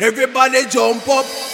Everybody jump up.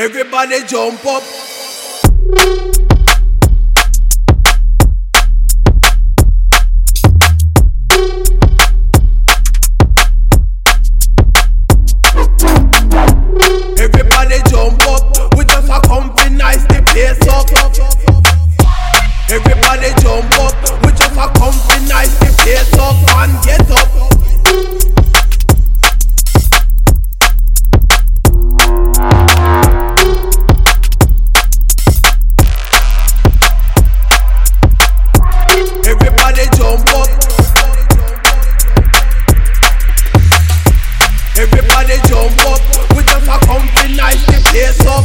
Everybody jump up. how they jump up. We just a come to the place up.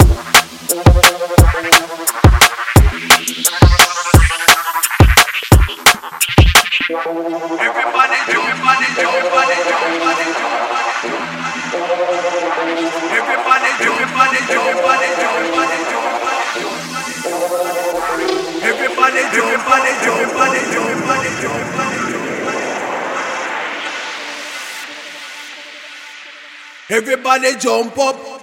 Everybody jump up.